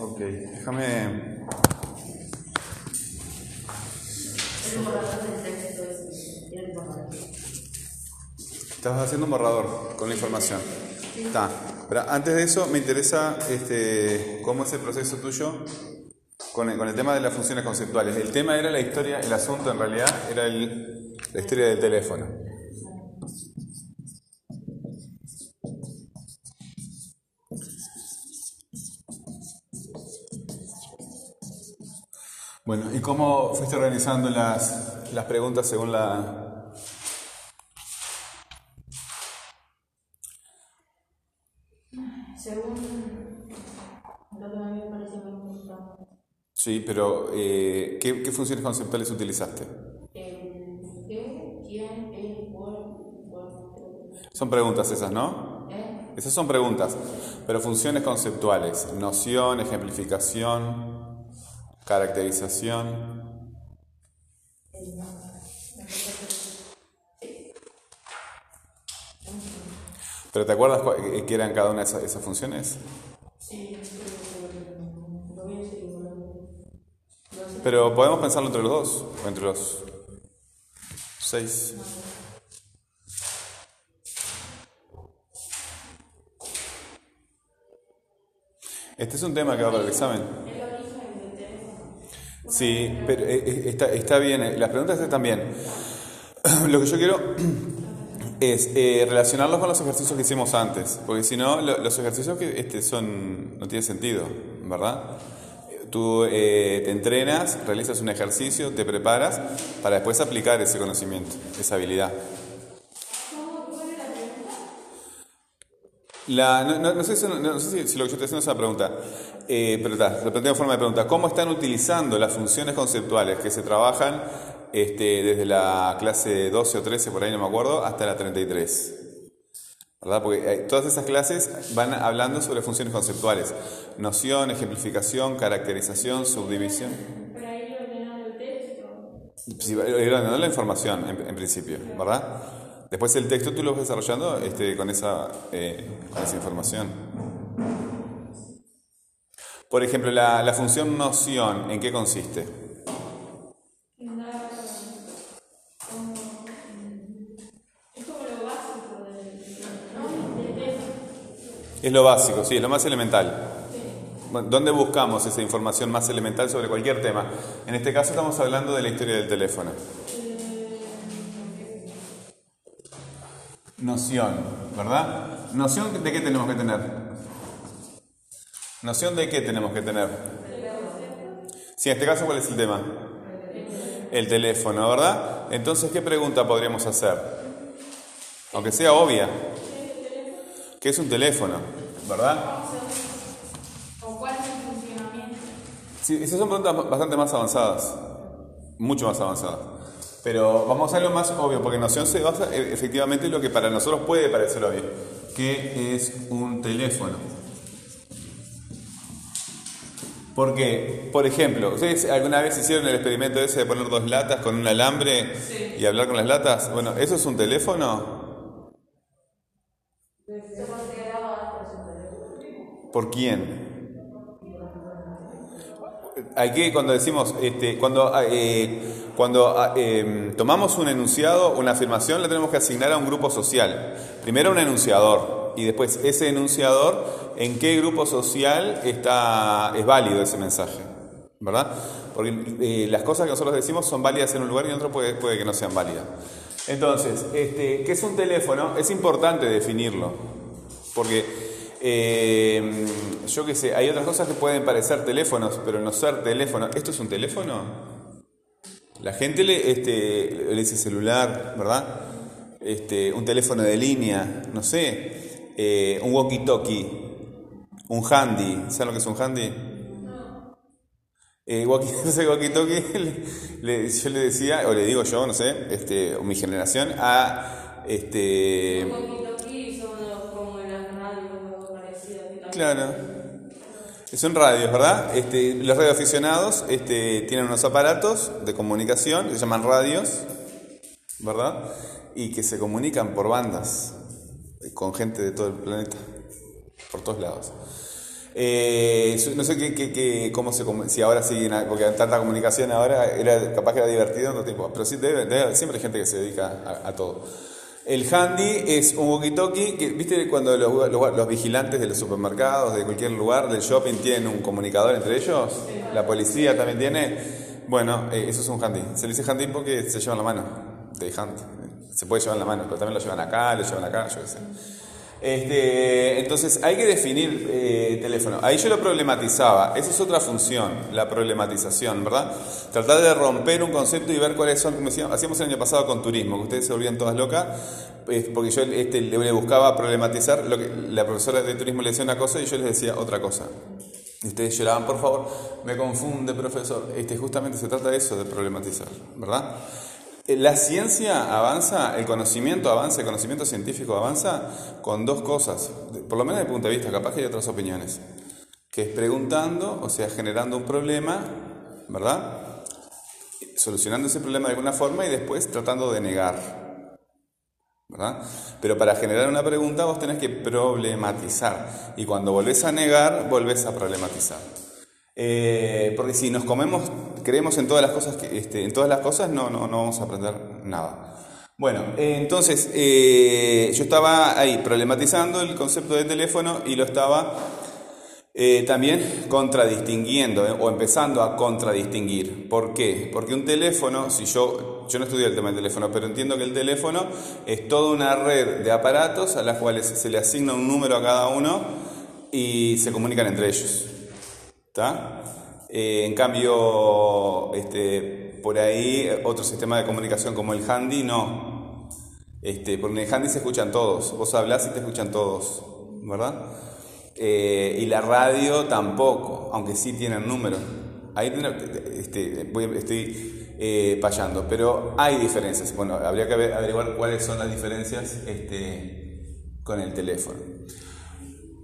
Ok, déjame. Estás haciendo un borrador con la información. Está. Pero antes de eso, me interesa este, cómo es el proceso tuyo con el, con el tema de las funciones conceptuales. El tema era la historia, el asunto en realidad era la historia del teléfono. Bueno, ¿y cómo fuiste organizando las, las preguntas según la... Según lo que a mí me parece más importante. Sí, pero eh, ¿qué, qué funciones conceptuales utilizaste? El qué, quién, el, cuál, cuál, creo que- Son preguntas esas, ¿no? ¿Eh? Esas son preguntas, pero funciones conceptuales, noción, ejemplificación, caracterización. ¿Pero te acuerdas eh, qué eran cada una de esas, esas funciones? Que. Pero podemos pensarlo entre los dos, o entre los seis. Este es un tema que va para el examen. El origen del teléfono. Sí, pero eh, eh, está, está bien, eh, las preguntas están bien. Lo que yo quiero es eh, relacionarlos con los ejercicios que hicimos antes, porque si no, lo- los ejercicios que este, son no tienen sentido, ¿verdad? Tú eh, te entrenas, realizas un ejercicio, te preparas para después aplicar ese conocimiento, esa habilidad. La, no, no- no sé, no- sé si- lo que yo estoy haciendo es una pregunta, eh, pero está, lo planteo en forma de pregunta. ¿Cómo están utilizando las funciones conceptuales que se trabajan este, desde la clase 12 o 13, por ahí no me acuerdo, hasta la 33? ¿Verdad? Porque eh, todas esas clases van hablando sobre funciones conceptuales. Noción, ejemplificación, caracterización, subdivisión. Pero ahí ordenando el texto. Sí, ordenando la información en, en principio, ¿verdad? Después el texto tú lo vas desarrollando este, con, esa, eh, con esa información. Por ejemplo, la, función noción, ¿en qué consiste? Es lo básico sí, es lo más elemental. ¿Dónde buscamos esa información más elemental sobre cualquier tema? En este caso estamos hablando de la historia del teléfono. Noción, ¿verdad? Noción de qué tenemos que tener. Noción de qué tenemos que tener. Sí, en este caso, ¿cuál es el tema? El teléfono, ¿verdad? Entonces, ¿qué pregunta podríamos hacer? Aunque sea obvia. ¿Qué es un teléfono? ¿Verdad? ¿O cuál es el funcionamiento? Sí, esas son preguntas bastante más avanzadas, mucho más avanzadas. Pero vamos a algo más obvio, porque noción se basa e- efectivamente en lo que para nosotros puede parecer obvio, que es un teléfono. Porque, por ejemplo, ¿ustedes alguna vez hicieron el experimento ese de poner dos latas con un alambre y hablar con las latas? Bueno, ¿eso es un teléfono? ¿Por quién? Hay que, cuando decimos, este, cuando, eh, cuando ah, eh, tomamos un enunciado, una afirmación, la tenemos que asignar a un grupo social. Primero un enunciador y después ese enunciador, en qué grupo social está, es válido ese mensaje, ¿verdad? Porque eh, las cosas que nosotros decimos son válidas en un lugar y en otro puede, puede que no sean válidas. Entonces, este, ¿qué es un teléfono? Es importante definirlo, porque eh, yo qué sé, hay otras cosas que pueden parecer teléfonos, pero no ser teléfono. ¿Esto es un teléfono? La gente le, este, le dice celular, ¿verdad? Este, un teléfono de línea, no sé, eh, un walkie-talkie, un handy. ¿Saben lo que es un handy? Eh, walkie, ese walkie-talkie, yo le decía, o le digo yo, no sé, este, o mi generación, a este, Claro. Son radios, ¿verdad? Este, los radioaficionados este, tienen unos aparatos de comunicación que se llaman radios, ¿verdad? Y que se comunican por bandas con gente de todo el planeta, por todos lados. Eh, no sé qué, qué- qué- cómo si ahora siguen, porque tanta comunicación ahora, era capaz que era divertido, no tipo, pero sí, debe, debe- siempre hay gente que se dedica a, a todo. El handy es un walkie-talkie, que, ¿viste cuando los, vigilantes de los supermercados, de cualquier lugar, del shopping, tienen un comunicador entre ellos? La policía también tiene. Bueno, eh, eso es un handy. Se le dice handy porque se lleva en la mano, de hand. Se puede llevar en la mano, pero también lo llevan acá, lo llevan acá, yo qué sé. Este, entonces hay que definir eh, teléfono. Ahí yo lo problematizaba. Esa es otra función, la problematización, ¿verdad? Tratar de romper un concepto y ver cuáles son, como hacíamos el año pasado con turismo, que ustedes se volvían todas locas, eh, porque yo este, le buscaba problematizar, lo que la profesora de turismo le decía una cosa y yo les decía otra cosa. Y ustedes lloraban, por favor, me confunde, profesor. Este, justamente se trata de eso, de problematizar, ¿verdad? Eh, La ciencia avanza, el conocimiento avanza, el conocimiento científico avanza con dos cosas, por lo menos desde el punto de vista, capaz que hay otras opiniones, que es preguntando, o sea, generando un problema, ¿verdad? Solucionando ese problema de alguna forma y después tratando de negar. ¿verdad? Pero para generar una pregunta vos tenés que problematizar. Y cuando volvés a negar, volvés a problematizar. Eh, porque si nos comemos, creemos en todas las cosas, que, este, en todas las cosas no, no, no vamos a aprender nada. Bueno, eh, entonces eh, yo estaba ahí problematizando el concepto de teléfono y lo estaba eh, también contradistinguiendo o empezando a contradistinguir. ¿Por qué? Porque un teléfono, si yo, yo no estudié el tema del teléfono, pero entiendo que el teléfono es toda una red de aparatos a las cuales se le asigna un número a cada uno y se comunican entre ellos. ¿Está? Eh, en cambio, este, por ahí otro sistema de comunicación como el handy, no. Este, porque en el handy se escuchan todos. Vos hablás y te escuchan todos, ¿verdad? Eh, y la radio tampoco, aunque sí tienen número. Ahí este, estoy eh, payando, pero hay diferencias. Bueno, habría que ver- averiguar cuáles son las diferencias este, con el teléfono.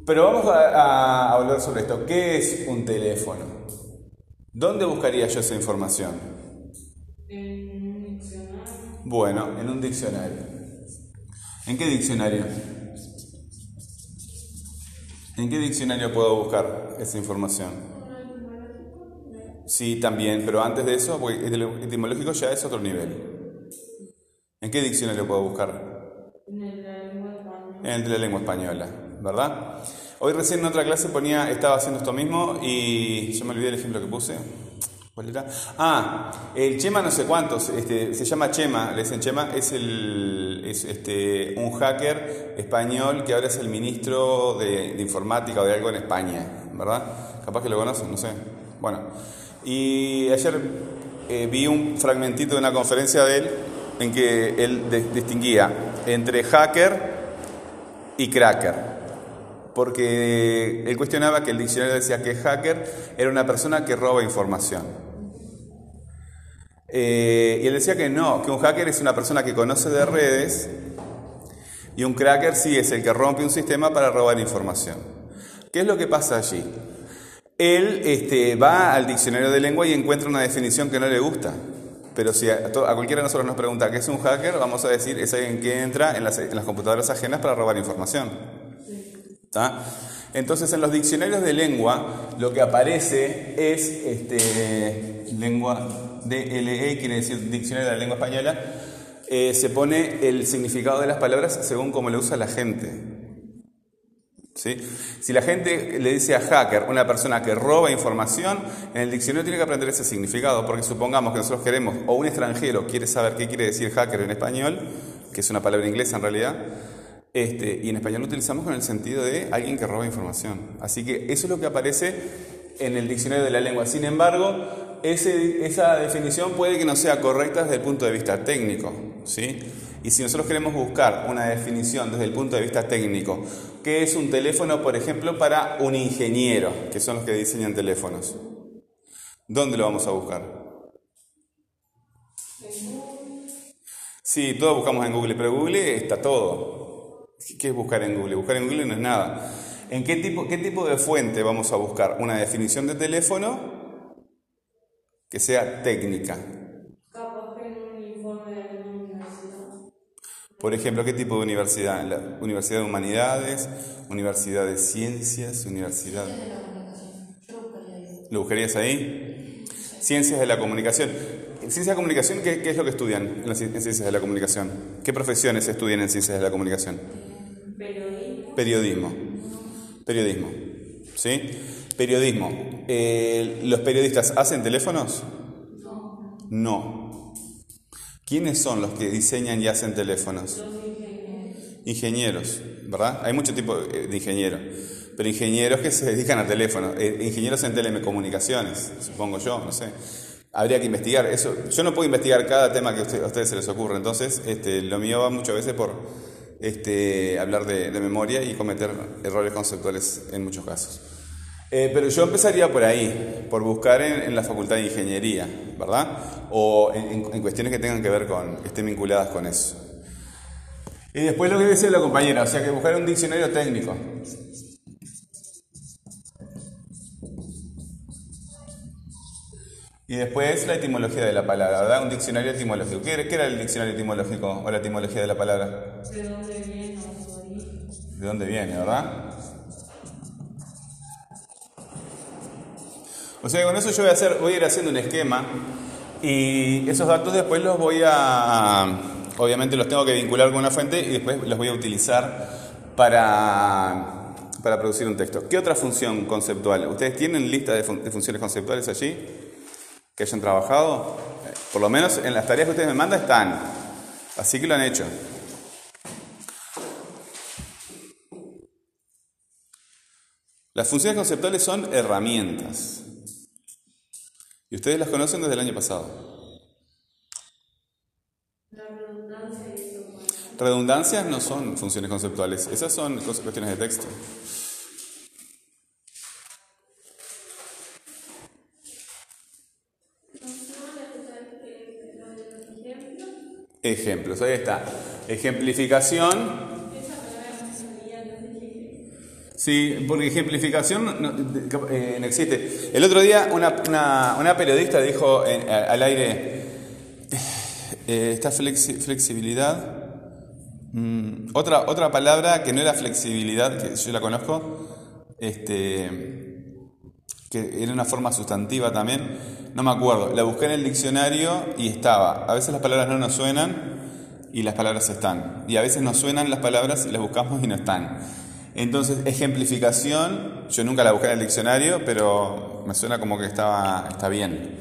Pero vamos a, a hablar sobre esto. ¿Qué es un teléfono? ¿Dónde buscaría yo esa información? En un diccionario. Bueno, en un diccionario. ¿En qué diccionario? ¿En qué diccionario puedo buscar esa información? Sí, también, pero antes de eso, porque el etimológico ya es otro nivel. ¿En qué diccionario puedo buscar? En el de la lengua española. En el de la lengua española, Hoy recién en otra clase ponía, estaba haciendo esto mismo y yo me olvidé el ejemplo que puse. ¿Cuál era? Ah, el Chema no sé cuántos, este, se llama Chema, le dicen Chema, es, el, es este, un hacker español que ahora es el ministro de, informática o de algo en España, ¿verdad? Capaz que lo conocen, no sé. Bueno, y ayer eh, vi un fragmentito de una conferencia de él en que él distinguía entre hacker y cracker. Porque él cuestionaba que el diccionario decía que hacker era una persona que roba información. Eh, y él decía que no, que un hacker es una persona que conoce de redes y un cracker sí es el que rompe un sistema para robar información. ¿Qué es lo que pasa allí? Él este, va al diccionario de lengua y encuentra una definición que no le gusta. Pero si a, a cualquiera de nosotros nos pregunta qué es un hacker, vamos a decir es alguien que entra en las computadoras ajenas para robar información. ¿Está? Entonces en los diccionarios de lengua lo que aparece es este, lengua DLE, quiere decir diccionario de la lengua española, eh, se pone el significado de las palabras según cómo le usa la gente. ¿Sí? Si la gente le dice a hacker, una persona que roba información, en el diccionario tiene que aprender ese significado, porque supongamos que nosotros queremos, o un extranjero quiere saber qué quiere decir hacker en español, que es una palabra inglesa en realidad, este, y en español lo utilizamos con el sentido de alguien que roba información. Así que eso es lo que aparece en el diccionario de la lengua. Sin embargo, esa definición puede que no sea correcta desde el punto de vista técnico. ¿sí? Y si nosotros queremos buscar una definición desde el punto de vista técnico, ¿qué es un teléfono, por ejemplo, para un ingeniero, que son los que diseñan teléfonos? ¿Dónde lo vamos a buscar? Sí, todos buscamos en Google, pero Google está todo. ¿Qué es buscar en Google? Buscar en Google no es nada. ¿En qué tipo, qué tipo de fuente vamos a buscar? Una definición de teléfono que sea técnica. Por ejemplo, ¿qué tipo de universidad? La Universidad de Humanidades, Universidad de Ciencias, Universidad... de la comunicación. Yo buscaría ahí. ¿Lo buscarías ahí? Ciencias de la comunicación. En ciencias de la comunicación, ¿qué, qué es lo que estudian en, las ci- en ciencias de la comunicación? ¿Qué profesiones estudian en ciencias de la comunicación? Periodismo. Periodismo. Periodismo. ¿Sí? Periodismo. Eh, ¿Los periodistas hacen teléfonos? No. No. ¿Quiénes son los que diseñan y hacen teléfonos? Los ingenieros. Ingenieros, ¿verdad? Hay mucho tipo de ingenieros, pero ingenieros que se dedican a teléfonos, eh, ingenieros en telecomunicaciones, supongo yo, no sé. Habría que investigar eso. Yo no puedo investigar cada tema que a usted- a ustedes se les ocurra, entonces este, lo mío va muchas veces por este, hablar de, de memoria y cometer errores conceptuales en muchos casos. Eh, pero yo empezaría por ahí, por buscar en, la facultad de ingeniería, ¿verdad? O en, cuestiones que tengan que ver con, estén vinculadas con eso. Y después lo que dice la compañera, o sea que buscar un diccionario técnico. Y después la etimología de la palabra, ¿verdad? Un diccionario etimológico. ¿Qué era, qué era el diccionario etimológico o la etimología de la palabra? ¿De dónde viene? ¿De dónde viene, verdad? O sea, con eso yo voy a hacer, voy a ir haciendo un esquema y esos datos después los voy a, obviamente los tengo que vincular con una fuente y después los voy a utilizar para, para producir un texto. ¿Qué otra función conceptual? ¿Ustedes tienen lista de, fun- de funciones conceptuales allí que hayan trabajado? Eh, Por lo menos en las tareas que ustedes me mandan están, así que lo han hecho. Las funciones conceptuales son herramientas. Y ustedes las conocen desde el año pasado. Redundancias no son funciones conceptuales, esas son cuestiones de texto. Ejemplos, ahí está. Ejemplificación. Sí, porque ejemplificación eh, no existe. El otro día una, una- periodista dijo eh, al aire, eh, esta flexi- flexibilidad, mm, otra, otra palabra que no era flexibilidad, que yo la conozco, este, que era una forma sustantiva también, no me acuerdo, la busqué en el diccionario y estaba. A veces las palabras no nos suenan y las palabras están. Y a veces nos suenan las palabras y las buscamos y no están. Entonces, ejemplificación, yo nunca la busqué en el diccionario, pero me suena como que estaba, está bien.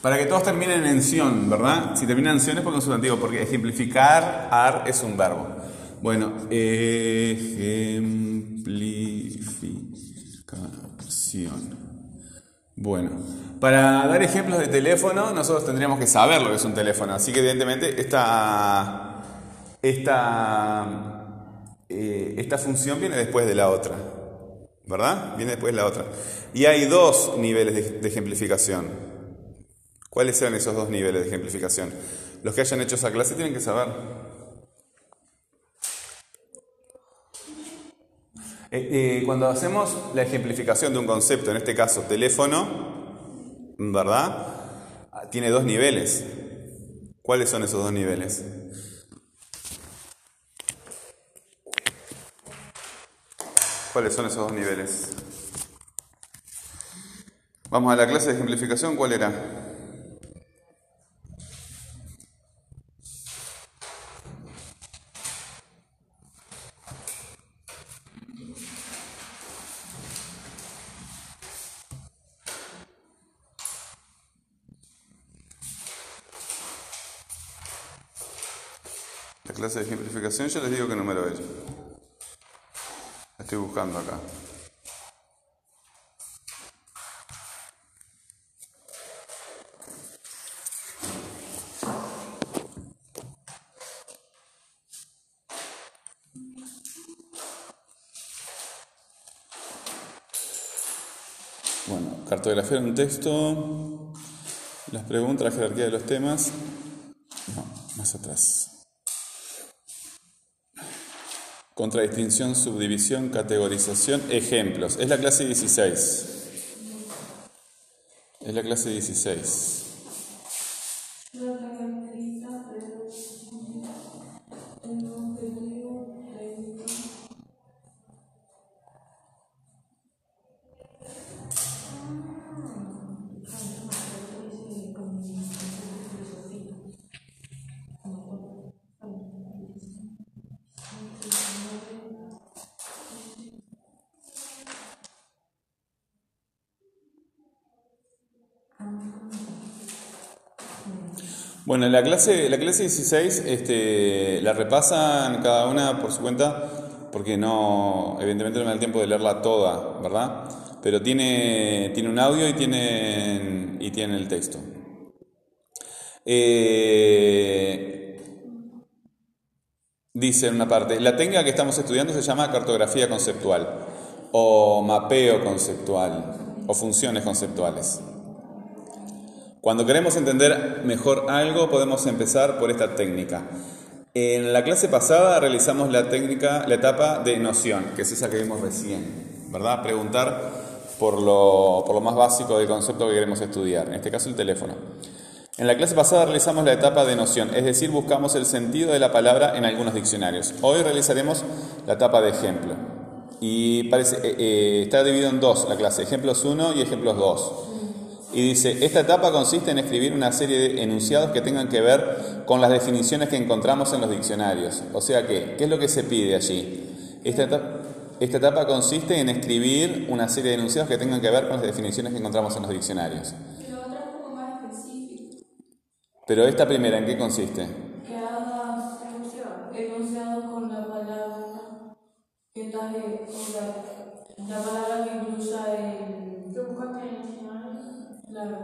Para que todos terminen en ción, ¿verdad? Si terminan en ción es porque es un sustantivo, porque ejemplificar, ar, es un verbo. Bueno, ejemplificación. Bueno, para dar ejemplos de teléfono, nosotros tendríamos que saber lo que es un teléfono. Así que, evidentemente, esta, esta, eh, esta función viene después de la otra. ¿Verdad? Viene después de la otra. Y hay dos niveles de, de ejemplificación. ¿Cuáles eran esos dos niveles de ejemplificación? Los que hayan hecho esa clase tienen que saber. Eh, eh, cuando hacemos la ejemplificación de un concepto, en este caso teléfono, ¿verdad? Ah, Tiene dos niveles. ¿Cuáles son esos dos niveles? ¿Cuáles son esos dos niveles? Vamos a la clase de ejemplificación, ¿cuál era? Clase de ejemplificación, yo les digo qué número es. Estoy buscando acá. Bueno, cartografía de un texto, las preguntas, la jerarquía de los temas. No, más atrás. Contradistinción, subdivisión, categorización, ejemplos. Es la clase 16. Es la clase 16. Bueno, la clase, la clase 16 este, la repasan cada una por su cuenta, porque no, evidentemente no me da el tiempo de leerla toda, ¿verdad? Pero tiene, tiene un audio y tiene, y tiene el texto. Eh, dice en una parte, la técnica que estamos estudiando se llama cartografía conceptual o mapeo conceptual o funciones conceptuales. Cuando queremos entender mejor algo, podemos empezar por esta técnica. En la clase pasada realizamos la técnica, la etapa de noción, que es esa que vimos recién, ¿verdad? Preguntar por lo, por lo más básico del concepto que queremos estudiar, en este caso el teléfono. En la clase pasada realizamos la etapa de noción, es decir, buscamos el sentido de la palabra en algunos diccionarios. Hoy realizaremos la etapa de ejemplo. Y parece, eh, eh, está dividido en dos la clase, ejemplos 1 y ejemplos 2. Y dice, esta etapa consiste en escribir una serie de enunciados que tengan que ver con las definiciones que encontramos en los diccionarios. O sea que, ¿qué es lo que se pide allí? Esta etapa, esta etapa consiste en escribir una serie de enunciados que tengan que ver con las definiciones que encontramos en los diccionarios. La otra es un poco más específica. Pero esta primera, ¿en qué consiste? Que hagas enunciados con la palabra que eh, la, la palabra que incluya el.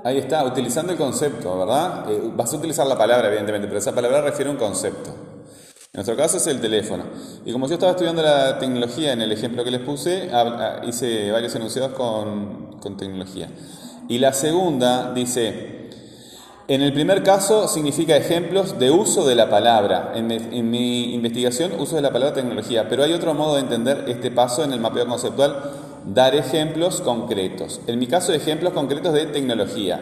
Ahí está, utilizando el concepto, ¿verdad? Eh, vas a utilizar la palabra, evidentemente, pero esa palabra refiere a un concepto. En nuestro caso es el teléfono. Y como yo estaba estudiando la tecnología en el ejemplo que les puse, ah, hice varios enunciados con, con tecnología. Y la segunda dice, en el primer caso significa ejemplos de uso de la palabra. En mi, en mi investigación, uso de la palabra tecnología. Pero hay otro modo de entender este paso en el mapeo conceptual, dar ejemplos concretos. En mi caso, ejemplos concretos de tecnología.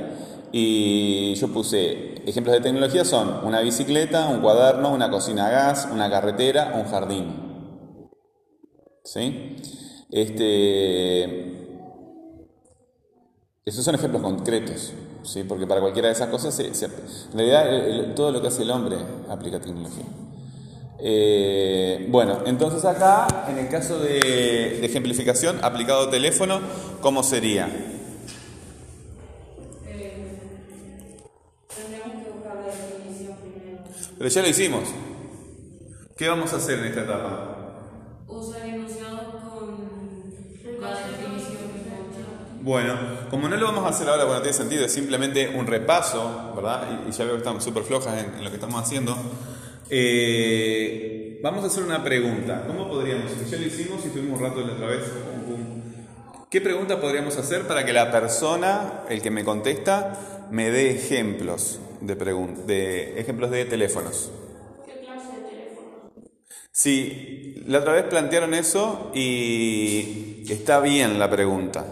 Y yo puse ejemplos de tecnología son una bicicleta, un cuaderno, una cocina a gas, una carretera, un jardín. ¿Sí? Este, son ejemplos concretos, ¿sí? porque para cualquiera de esas cosas, se- se- en realidad todo lo que hace el hombre aplica tecnología. Eh, bueno, entonces acá, en el caso de, de ejemplificación, aplicado teléfono, ¿cómo sería? Tendríamos que buscar la definición primero. Pero ya lo hicimos. ¿Qué vamos a hacer en esta etapa? Usar enunciados con la definición. Bueno, como no lo vamos a hacer ahora, bueno, tiene sentido, es simplemente un repaso, ¿verdad? Y, y ya veo que estamos súper flojas en, en lo que estamos haciendo. Eh, vamos a hacer una pregunta. ¿Cómo podríamos? Ya lo hicimos y estuvimos un rato la otra vez. ¿Qué pregunta podríamos hacer para que la persona, el que me contesta, me dé ejemplos de, de ejemplos de teléfonos? ¿Qué clase de teléfono? Sí, la otra vez plantearon eso y está bien la pregunta,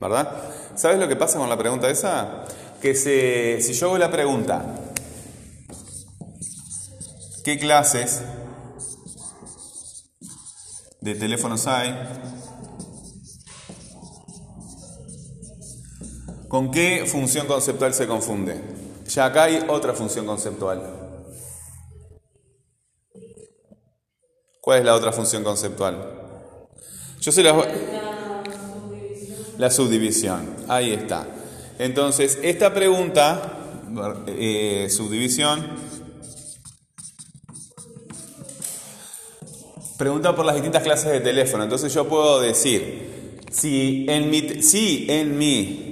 ¿verdad? ¿Sabes lo que pasa con la pregunta esa? Que se, si yo hago la pregunta, ¿qué clases de teléfonos hay? ¿Con qué función conceptual se confunde? Ya acá hay otra función conceptual. ¿Cuál es la otra función conceptual? Yo se las La subdivisión. Ahí está. Entonces, esta pregunta, eh, subdivisión, pregunta por las distintas clases de teléfono. Entonces yo puedo decir, si en mi, si en mi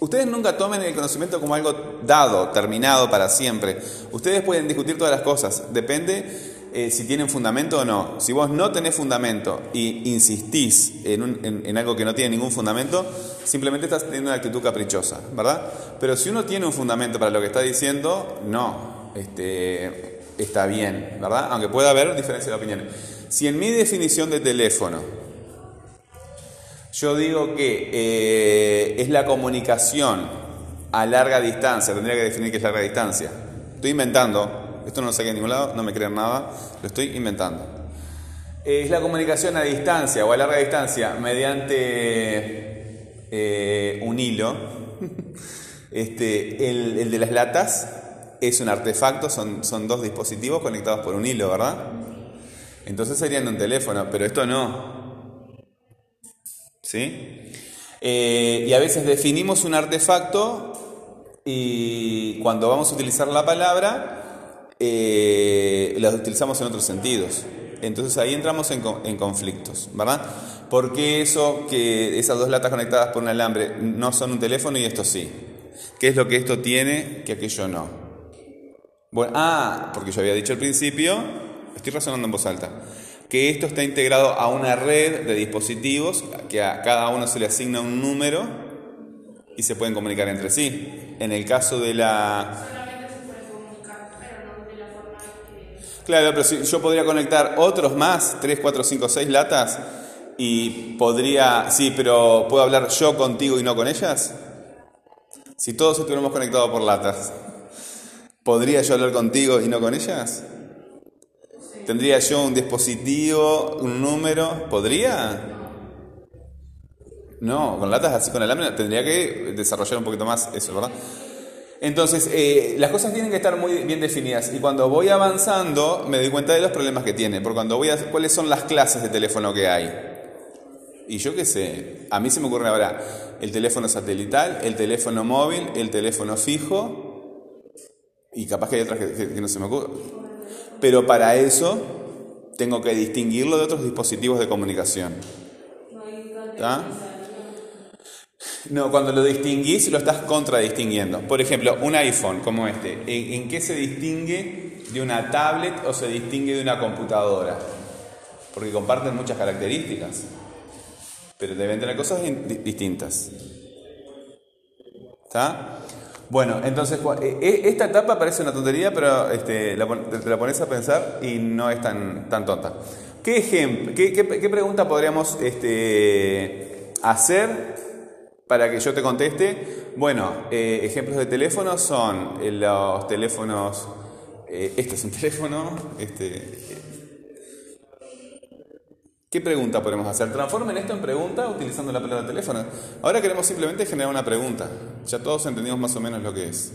Ustedes nunca tomen el conocimiento como algo dado, terminado para siempre. Ustedes pueden discutir todas las cosas. Depende eh, si tienen fundamento o no. Si vos no tenés fundamento y insistís en, en- en algo que no tiene ningún fundamento, simplemente estás teniendo una actitud caprichosa, ¿verdad? Pero si uno tiene un fundamento para lo que está diciendo, no, este, está bien, ¿verdad? Aunque pueda haber diferencia de opiniones. Si en mi definición de teléfono yo digo que eh, es la comunicación a larga distancia, tendría que definir qué es larga distancia. Estoy inventando, esto no lo saqué de ningún lado, no me crean nada, lo estoy inventando. Eh, es la comunicación a distancia o a larga distancia mediante eh, un hilo. Este, el, el de las latas es un artefacto, son, son dos dispositivos conectados por un hilo, ¿verdad? Entonces serían un teléfono, pero esto no. ¿Sí? Eh, y a veces definimos un artefacto y cuando vamos a utilizar la palabra, eh, la utilizamos en otros sentidos. Entonces ahí entramos en, en conflictos, ¿verdad? ¿Por qué eso, que esas dos latas conectadas por un alambre no son un teléfono y esto sí? ¿Qué es lo que esto tiene que aquello no? Bueno, ah, porque yo había dicho al principio, estoy razonando en voz alta, que esto está integrado a una red de dispositivos, que a cada uno se le asigna un número y se pueden comunicar entre sí. En el caso de la... Claro, pero si yo podría conectar otros más, 3, 4, 5, 6 latas, y podría... Sí, pero ¿puedo hablar yo contigo y no con ellas? Si todos estuviéramos conectados por latas, ¿podría yo hablar contigo y no con ellas? ¿Tendría yo un dispositivo, un número? ¿Podría? No, con latas así con alambre tendría que desarrollar un poquito más eso, ¿verdad? Entonces, eh, las cosas tienen que estar muy bien definidas y cuando voy avanzando me doy cuenta de los problemas que tiene, porque cuando voy a cuáles son las clases de teléfono que hay. Y yo qué sé, a mí se me ocurre ahora el teléfono satelital, el teléfono móvil, el teléfono fijo y capaz que hay otras que, no se me ocurren. Pero para eso tengo que distinguirlo de otros dispositivos de comunicación. ¿Está? No, cuando lo distinguís lo estás contradistinguiendo. Por ejemplo, un iPhone como este, ¿en, qué se distingue de una tablet o se distingue de una computadora? Porque comparten muchas características, pero deben tener cosas in- di- distintas. ¿Está? Bueno, entonces cua- e- e- esta etapa parece una tontería, pero este, te la pones a pensar y no es tan, tan tonta. ¿Qué, qué, qué- pregunta podríamos este, hacer para que yo te conteste? Bueno, eh, ejemplos de teléfonos son eh, los teléfonos. eh, este es un teléfono. Este, eh, ¿Qué pregunta podemos hacer? Transformen esto en pregunta utilizando la palabra teléfono. Ahora queremos simplemente generar una pregunta. Ya todos entendimos más o menos lo que es.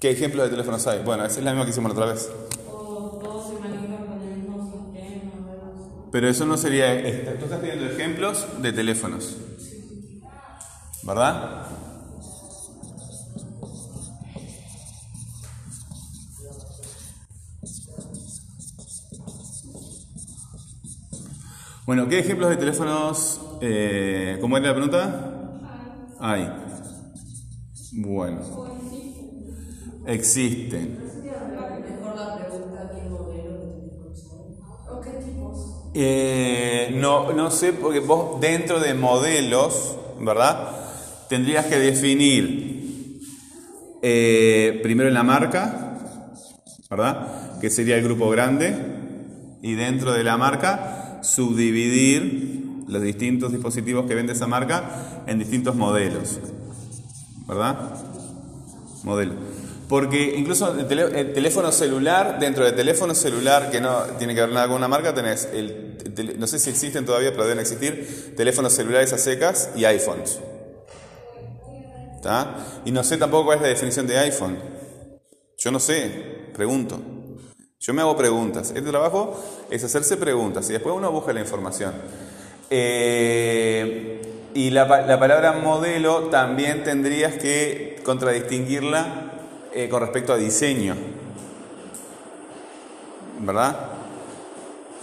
¿Qué ejemplos de teléfonos hay? Bueno, esa es la misma que hicimos la otra vez. Pero eso no sería. este, Tú estás pidiendo ejemplos de teléfonos. ¿Verdad? Bueno, ¿qué ejemplos de teléfonos? Eh, ¿Cómo era la pregunta? Hay. Bueno. Existen. Eh, no, no sé, porque vos dentro de modelos, ¿verdad? Tendrías que definir eh, primero en la marca, ¿verdad? Que sería el grupo grande, y dentro de la marca subdividir los distintos dispositivos que vende esa marca en distintos modelos, ¿verdad? Modelo. Porque incluso el, teléfono celular, dentro de teléfono celular que no tiene que ver nada con una marca, tenés, el, no sé si existen todavía, pero deben existir, teléfonos celulares a secas y iPhones. ¿Está? Y no sé tampoco cuál es la definición de iPhone. Yo no sé, pregunto. Yo me hago preguntas. Este trabajo es hacerse preguntas y después uno busca la información. Eh, y la, pa- la palabra modelo también tendrías que contradistinguirla eh, con respecto a diseño. ¿Verdad?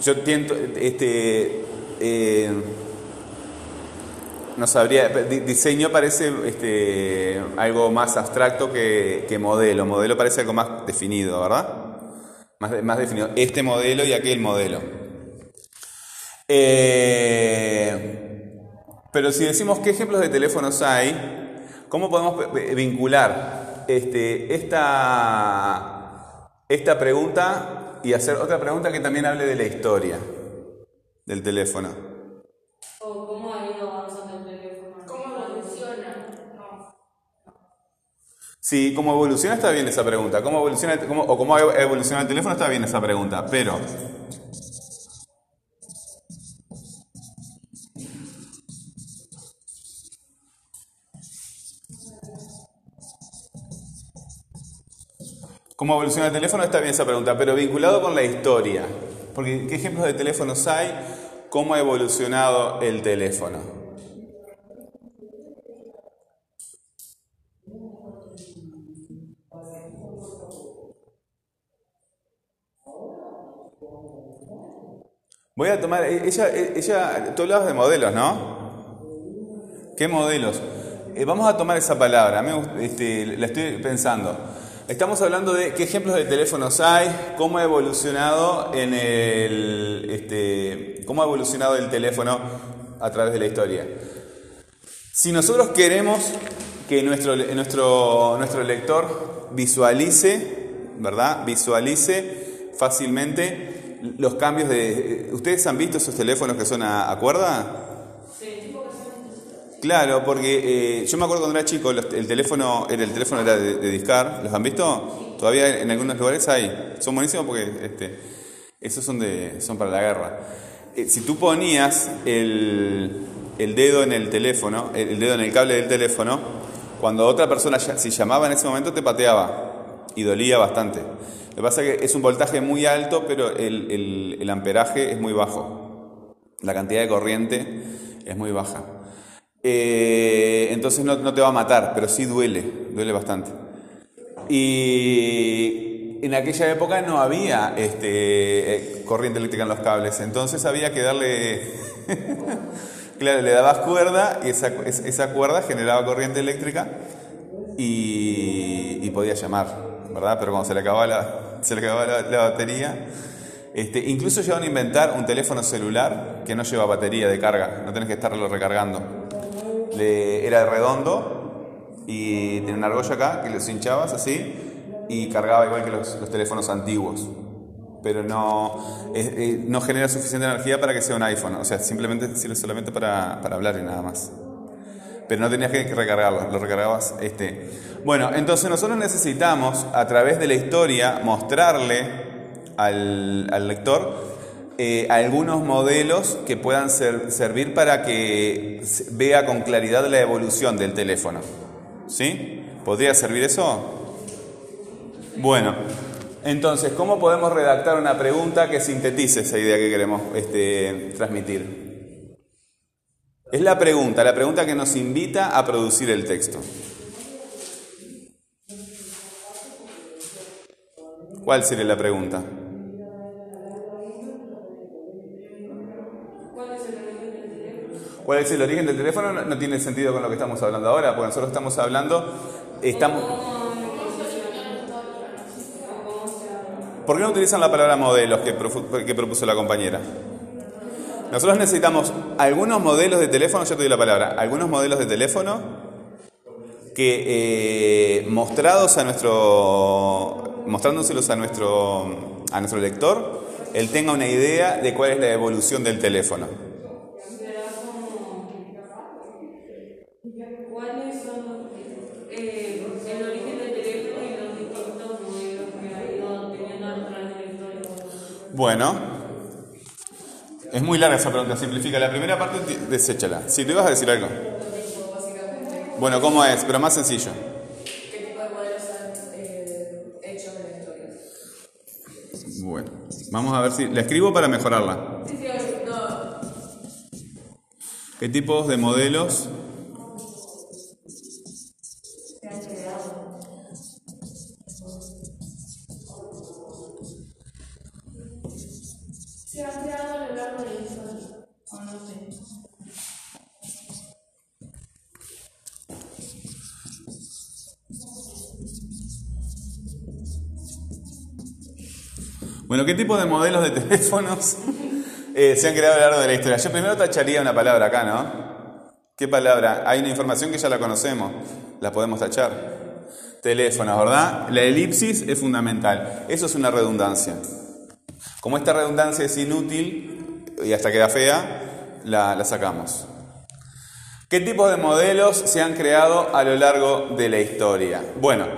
Yo tiento, este, eh, no sabría, di- diseño parece este, algo más abstracto que, que modelo. Modelo parece algo más definido, ¿verdad? Más, más definido. Este modelo y aquel modelo. Eh, pero si decimos qué ejemplos de teléfonos hay, ¿cómo podemos vincular este, esta, esta pregunta y hacer otra pregunta que también hable de la historia del teléfono? ¿O cómo ha ido avanzando el teléfono? ¿Cómo evoluciona? No. Sí, cómo evoluciona está bien esa pregunta. ¿Cómo evoluciona, o cómo evoluciona el teléfono está bien esa pregunta. Pero ¿Cómo evoluciona el teléfono? Está bien esa pregunta, pero vinculado con la historia. Porque ¿qué ejemplos de teléfonos hay? cómo ha evolucionado el teléfono. Voy a tomar, ella, ella, tú hablabas de modelos, ¿no? ¿Qué modelos? Eh, vamos a tomar esa palabra, me, este, la estoy pensando. Estamos hablando de qué ejemplos de teléfonos hay, cómo ha evolucionado en el, este, cómo ha evolucionado el teléfono a través de la historia. Si nosotros queremos que nuestro, nuestro, nuestro lector visualice, ¿verdad? Visualice fácilmente los cambios de... ¿Ustedes han visto esos teléfonos que son a, cuerda? Sí. Claro, porque eh, yo me acuerdo cuando era chico, el teléfono era el teléfono era de, discar, ¿los han visto? Todavía en algunos lugares hay. Son buenísimos porque este, esos son de son para la guerra. Eh, si tú ponías el, el, dedo en el teléfono, el, dedo en el cable del teléfono, cuando otra persona si llamaba en ese momento te pateaba y dolía bastante. Lo que pasa es que es un voltaje muy alto, pero el, el amperaje es muy bajo. La cantidad de corriente es muy baja. Eh, entonces no, te va a matar, pero sí duele, duele bastante. Y en aquella época no había este, eh, corriente eléctrica en los cables, entonces había que darle, claro, le dabas cuerda y esa, esa cuerda generaba corriente eléctrica y, podía llamar, ¿verdad? Pero cuando se le acababa la, se le acababa la, batería, este, incluso llegaron a inventar un teléfono celular que no lleva batería de carga, no tenés que estarlo recargando era redondo y tenía una argolla acá que los hinchabas así y cargaba igual que los, teléfonos antiguos. Pero no, no genera suficiente energía para que sea un iPhone. O sea, simplemente sirve solamente para, para hablar y nada más. Pero no tenías que recargarlo, lo recargabas. Este. Bueno, entonces nosotros necesitamos, a través de la historia, mostrarle al, al lector eh, algunos modelos que puedan servir para que vea con claridad la evolución del teléfono. ¿Sí? ¿Podría servir eso? Bueno, entonces, ¿cómo podemos redactar una pregunta que sintetice esa idea que queremos este, transmitir? Es la pregunta, la pregunta que nos invita a producir el texto. ¿Cuál sería la pregunta? ¿Cuál es el origen del teléfono? No, tiene sentido con lo que estamos hablando ahora, porque nosotros estamos hablando. ¿Por qué no utilizan la palabra modelos que propuso la compañera? Nosotros necesitamos algunos modelos de teléfono, ya te doy la palabra, algunos modelos de teléfono que eh, mostrados a nuestro, mostrándoselos a nuestro, a nuestro lector, él tenga una idea de cuál es la evolución del teléfono. Bueno, es muy larga esa pregunta, simplifica. La primera parte, deséchala. Si te ibas a decir algo. Bueno, ¿cómo es? Pero más sencillo. ¿Qué tipo de modelos han eh, hecho en la historia? Bueno, vamos a ver si. La escribo para mejorarla. Sí, sí, no. ¿Qué tipos de modelos Bueno, ¿qué tipo de modelos de teléfonos eh, se han creado a lo largo de la historia? Yo primero tacharía una palabra acá, ¿no? ¿Qué palabra? Hay una información que ya la conocemos, la podemos tachar. Teléfonos, ¿verdad? La elipsis es fundamental. Eso es una redundancia. Como esta redundancia es inútil y hasta queda fea, la, la sacamos. ¿Qué tipo de modelos se han creado a lo largo de la historia? Bueno,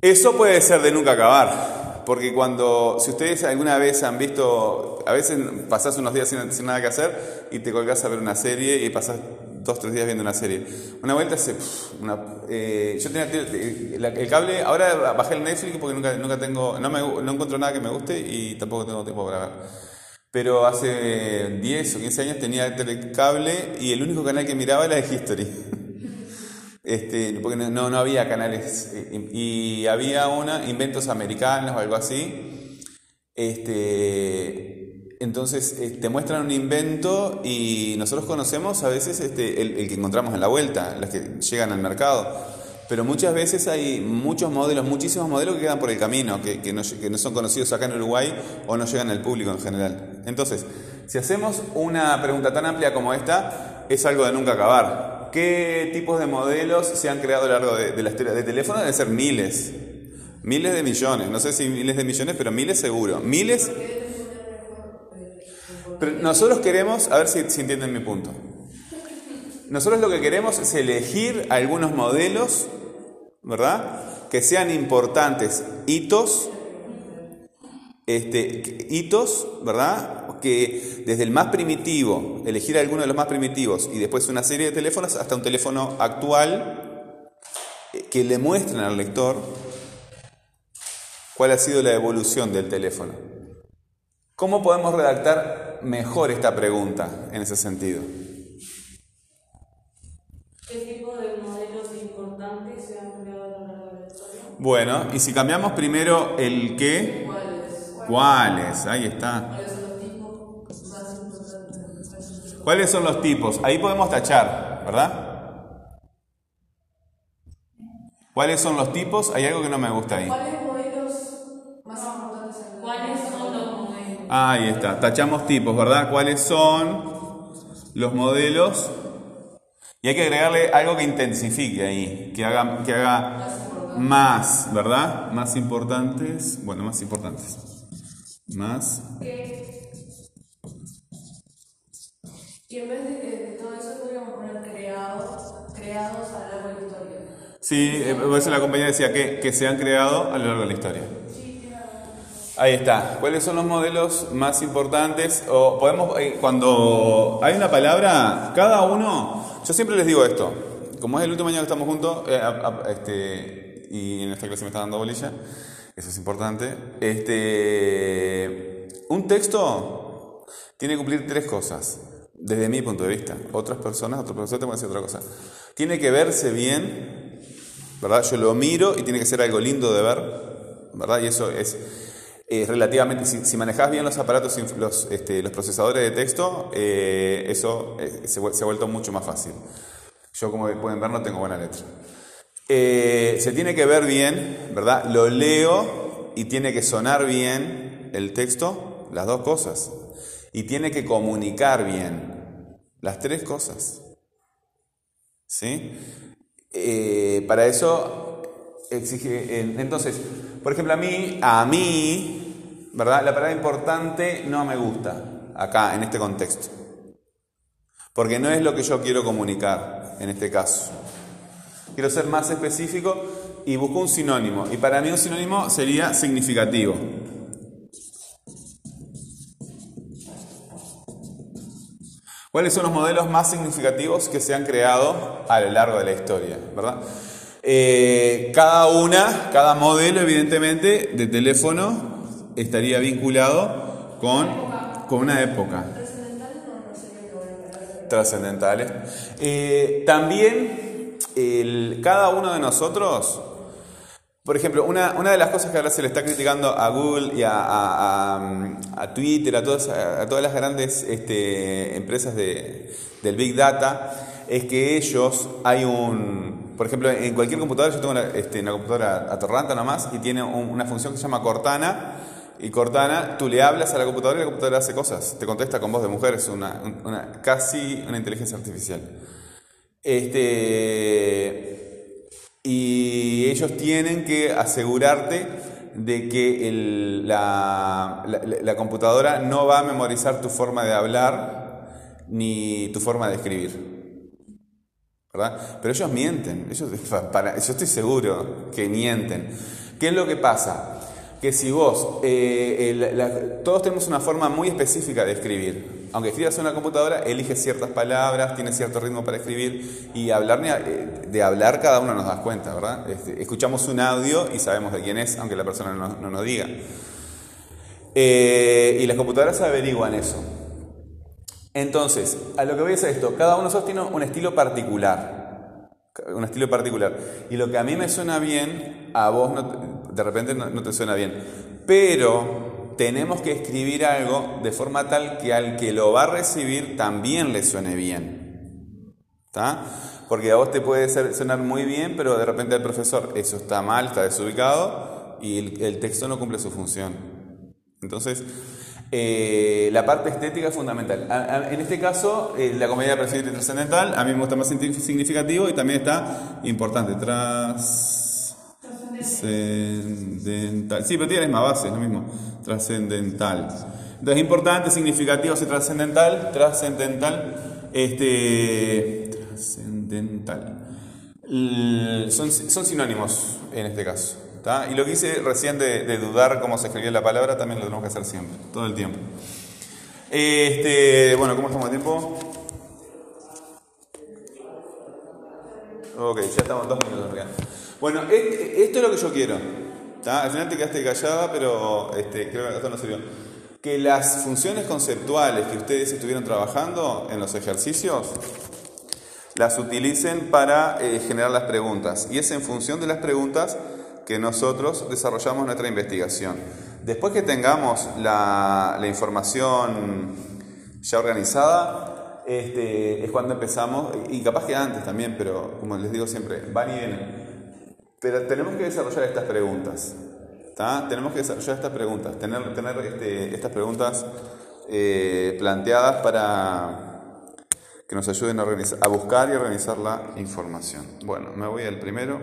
eso puede ser de nunca acabar. Porque cuando, si ustedes alguna vez han visto, a veces pasás unos días sin, nada que hacer y te colgás a ver una serie y pasás dos, tres días viendo una serie. Una vuelta se... Eh, yo tenía el cable, ahora bajé el Netflix porque nunca, nunca tengo, no, me, no encuentro nada que me guste y tampoco tengo tiempo para ver. pero hace 10 o 15 años tenía cable y el único canal que miraba era de History. Este, porque no, no había canales y había una, inventos americanos o algo así. Este, entonces eh, te muestran un invento y nosotros conocemos a veces este, el, que encontramos en la vuelta, los que llegan al mercado. Pero muchas veces hay muchos modelos, muchísimos modelos que quedan por el camino, que, no, que, no, son conocidos acá en Uruguay o no llegan al público en general. Entonces, si hacemos una pregunta tan amplia como esta, es algo de nunca acabar. ¿Qué tipos de modelos se han creado a lo largo de, la historia? De teléfono deben ser miles, miles de millones, no sé si miles de millones, pero miles seguro. Miles... Pero nosotros queremos, a ver si entienden mi punto. Nosotros lo que queremos es elegir algunos modelos, ¿verdad? Que sean importantes, hitos, este, hitos, ¿verdad? Que desde el más primitivo, elegir alguno de los más primitivos y después una serie de teléfonos hasta un teléfono actual que le muestren al lector cuál ha sido la evolución del teléfono. ¿Cómo podemos redactar mejor esta pregunta en ese sentido? ¿Qué tipo de modelos importantes se han creado a lo largo de la historia? Bueno, y si cambiamos primero el qué, ¿Cuáles? Ahí está. ¿Cuáles son los tipos más importantes? ¿Cuáles son los tipos? Ahí podemos tachar, ¿verdad? ¿Cuáles son los tipos? Hay algo que no me gusta ahí. ¿Cuáles modelos más importantes han ¿Cuáles son los modelos? Ahí está, tachamos tipos, ¿verdad? ¿Cuáles son los modelos? Y hay que agregarle algo que intensifique ahí, que haga, que haga más, ¿verdad? Más importantes, bueno, más importantes. Más. Y en vez de, de todo eso podríamos poner creados, creados a lo largo de la historia. Sí, eh, por eso la compañía decía que, que se han creado a lo largo de la historia. Ahí está. ¿Cuáles son los modelos más importantes? O podemos, eh, cuando hay una palabra, cada uno, yo siempre les digo esto, como es el último año que estamos juntos, eh, a- a- este, y en esta clase me está dando bolilla, eso es importante, este, un texto tiene que cumplir tres cosas, desde mi punto de vista. Otras personas, otros profesores te pueden decir otra cosa. Tiene que verse bien, ¿verdad? Yo lo miro y tiene que ser algo lindo de ver, ¿verdad? Y eso es eh, relativamente, si, manejas bien los aparatos, los, este, los procesadores de texto, eh, eso eh, se ha vuelto mucho más fácil. Yo, como pueden ver, no tengo buena letra. Eh, se tiene que ver bien, ¿verdad? Lo leo y tiene que sonar bien el texto, las dos cosas. Y tiene que comunicar bien, las tres cosas. ¿Sí? Eh, para eso exige. entonces, por ejemplo, a mí, a mí, ¿verdad? La palabra importante no me gusta acá, en este contexto. Porque no es lo que yo quiero comunicar en este caso. Quiero ser más específico y busco un sinónimo. Y para mí un sinónimo sería significativo. ¿Cuáles son los modelos más significativos que se han creado a lo largo de la historia? ¿verdad? Eh, cada una, cada modelo, evidentemente, de teléfono estaría vinculado con, con una época. Trascendentales. Eh, también, el- cada uno de nosotros, por ejemplo, una, una de las cosas que ahora se le está criticando a Google y a, Twitter, a todas, a todas las grandes este, empresas de- del Big Data, es que ellos hay un, por ejemplo, en cualquier computadora, yo tengo una, este, una computadora atorranta nomás y tiene un- una función que se llama Cortana. Y Cortana, tú le hablas a la computadora y la computadora hace cosas, te contesta con voz de mujer, es una- casi una inteligencia artificial. Este, y ellos tienen que asegurarte de que el- la, la- la computadora no va a memorizar tu forma de hablar ni tu forma de escribir. ¿Verdad? Pero ellos mienten, ellos, para- yo estoy seguro que mienten. ¿Qué es lo que pasa? Que si vos, eh, todos tenemos una forma muy específica de escribir. Aunque escribas en una computadora, eliges ciertas palabras, tienes cierto ritmo para escribir y hablar, eh, de hablar cada uno nos das cuenta, ¿verdad? Este, escuchamos un audio y sabemos de quién es, aunque la persona no, no nos diga. Eh, y las computadoras averiguan eso. Entonces, a lo que voy decir esto, cada uno de nosotros tiene un estilo particular. Un estilo particular. Y lo que a mí me suena bien, a vos no- de repente no te suena bien. Pero tenemos que escribir algo de forma tal que al que lo va a recibir también le suene bien. ¿Está? Porque a vos te puede ser- sonar muy bien, pero de repente al profesor eso está mal, está desubicado y el, texto no cumple su función. Entonces, eh, la parte estética es fundamental. En este caso, eh, la comedia perfecta y trascendental, a mí me gusta más signi- significativo y también está importante. Trascendental. Sí, pero tiene la misma base, es lo mismo. Trascendental. Entonces, importante, significativo, y trascendental. Trascendental. Este. Trascendental. Son, son sinónimos en este caso. ¿tá? Y lo que hice recién de, dudar cómo se escribía la palabra también lo tenemos que hacer siempre, todo el tiempo. Este, bueno, ¿cómo estamos de tiempo? Ok, ya estamos dos minutos. Bueno, e- esto es lo que yo quiero. ¿tá? Al final te quedaste callada, pero este, creo que esto no sirvió. Que las funciones conceptuales que ustedes estuvieron trabajando en los ejercicios las utilicen para eh, generar las preguntas. Y es en función de las preguntas que nosotros desarrollamos nuestra investigación. Después que tengamos la, la información ya organizada, este, es cuando empezamos, y capaz que antes también, pero como les digo siempre, van y vienen. Pero tenemos que desarrollar estas preguntas. ¿tá? Tenemos que desarrollar estas preguntas, tener, este, estas preguntas eh, planteadas para que nos ayuden a, organizar- a buscar y organizar la información. Bueno, me voy al primero.